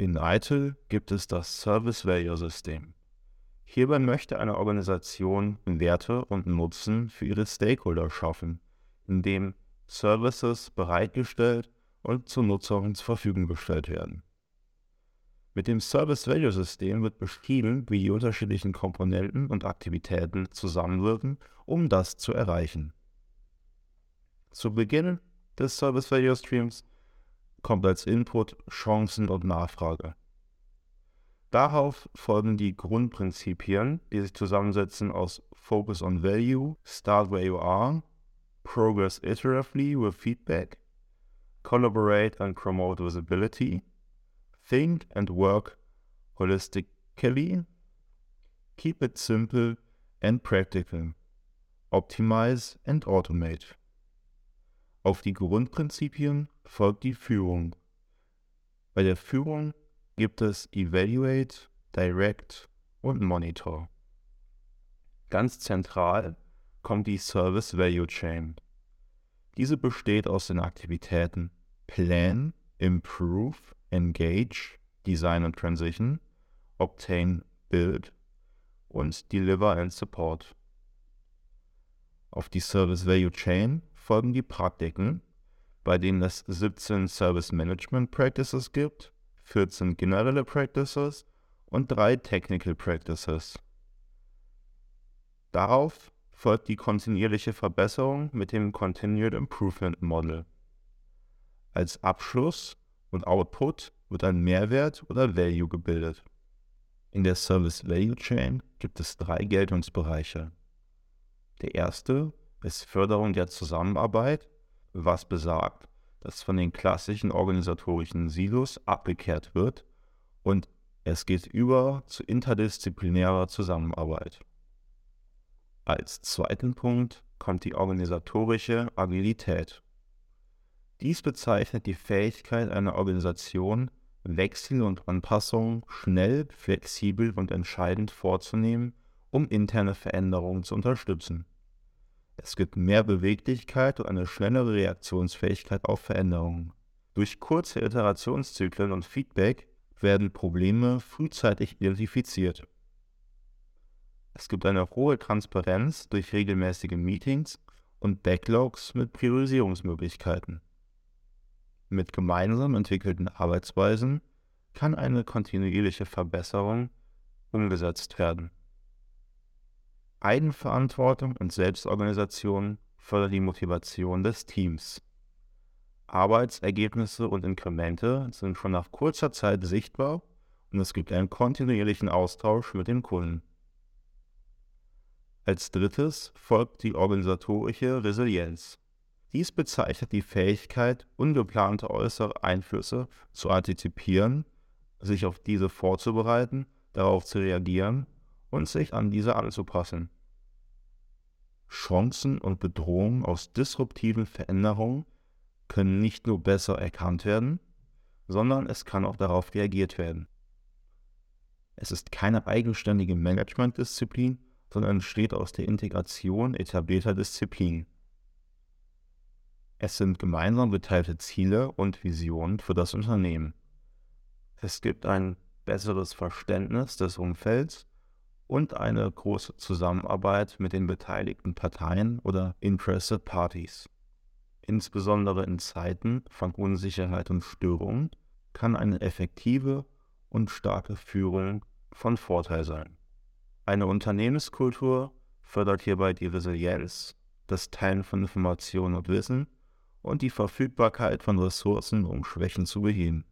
In ITIL gibt es das Service Value System. Hierbei möchte eine Organisation Werte und Nutzen für ihre Stakeholder schaffen, indem Services bereitgestellt und zu Nutzern zur Verfügung gestellt werden. Mit dem Service Value System wird beschrieben, wie die unterschiedlichen Komponenten und Aktivitäten zusammenwirken, um das zu erreichen. Zu Beginn des Service Value Streams kommt als Input Chancen und Nachfrage. Darauf folgen die Grundprinzipien, die sich zusammensetzen aus Focus on Value, Start Where You Are, Progress Iteratively with Feedback, Collaborate and Promote Visibility, Think and Work Holistically, Keep it Simple and Practical, Optimize and Automate. Auf die Grundprinzipien folgt die Führung. Bei der Führung gibt es Evaluate, Direct und Monitor. Ganz zentral kommt die Service Value Chain. Diese besteht aus den Aktivitäten Plan, Improve, Engage, Design und Transition, Obtain, Build und Deliver and Support. Auf die Service Value Chain folgen die Praktiken, bei denen es 17 Service Management Practices gibt, 14 generelle Practices und 3 Technical Practices. Darauf folgt die kontinuierliche Verbesserung mit dem Continued Improvement Model. Als Abschluss und Output wird ein Mehrwert oder Value gebildet. In der Service Value Chain gibt es drei Geltungsbereiche. Der erste ist Förderung der Zusammenarbeit, was besagt, dass von den klassischen organisatorischen Silos abgekehrt wird und es geht über zu interdisziplinärer Zusammenarbeit. Als zweiten Punkt kommt die organisatorische Agilität. Dies bezeichnet die Fähigkeit einer Organisation, Wechsel und Anpassungen schnell, flexibel und entscheidend vorzunehmen, um interne Veränderungen zu unterstützen. Es gibt mehr Beweglichkeit und eine schnellere Reaktionsfähigkeit auf Veränderungen. Durch kurze Iterationszyklen und Feedback werden Probleme frühzeitig identifiziert. Es gibt eine hohe Transparenz durch regelmäßige Meetings und Backlogs mit Priorisierungsmöglichkeiten. Mit gemeinsam entwickelten Arbeitsweisen kann eine kontinuierliche Verbesserung umgesetzt werden. Eigenverantwortung und Selbstorganisation fördern die Motivation des Teams. Arbeitsergebnisse und Inkremente sind schon nach kurzer Zeit sichtbar und es gibt einen kontinuierlichen Austausch mit den Kunden. Als drittes folgt die organisatorische Resilienz. Dies bezeichnet die Fähigkeit, ungeplante äußere Einflüsse zu antizipieren, sich auf diese vorzubereiten, darauf zu reagieren und sich an diese anzupassen. Chancen und Bedrohungen aus disruptiven Veränderungen können nicht nur besser erkannt werden, sondern es kann auch darauf reagiert werden. Es ist keine eigenständige Managementdisziplin, sondern entsteht aus der Integration etablierter Disziplinen. Es sind gemeinsam geteilte Ziele und Visionen für das Unternehmen. Es gibt ein besseres Verständnis des Umfelds und eine große Zusammenarbeit mit den beteiligten Parteien oder Interested Parties. Insbesondere in Zeiten von Unsicherheit und Störung kann eine effektive und starke Führung von Vorteil sein. Eine Unternehmenskultur fördert hierbei die Resilienz, das Teilen von Informationen und Wissen und die Verfügbarkeit von Ressourcen, um Schwächen zu beheben.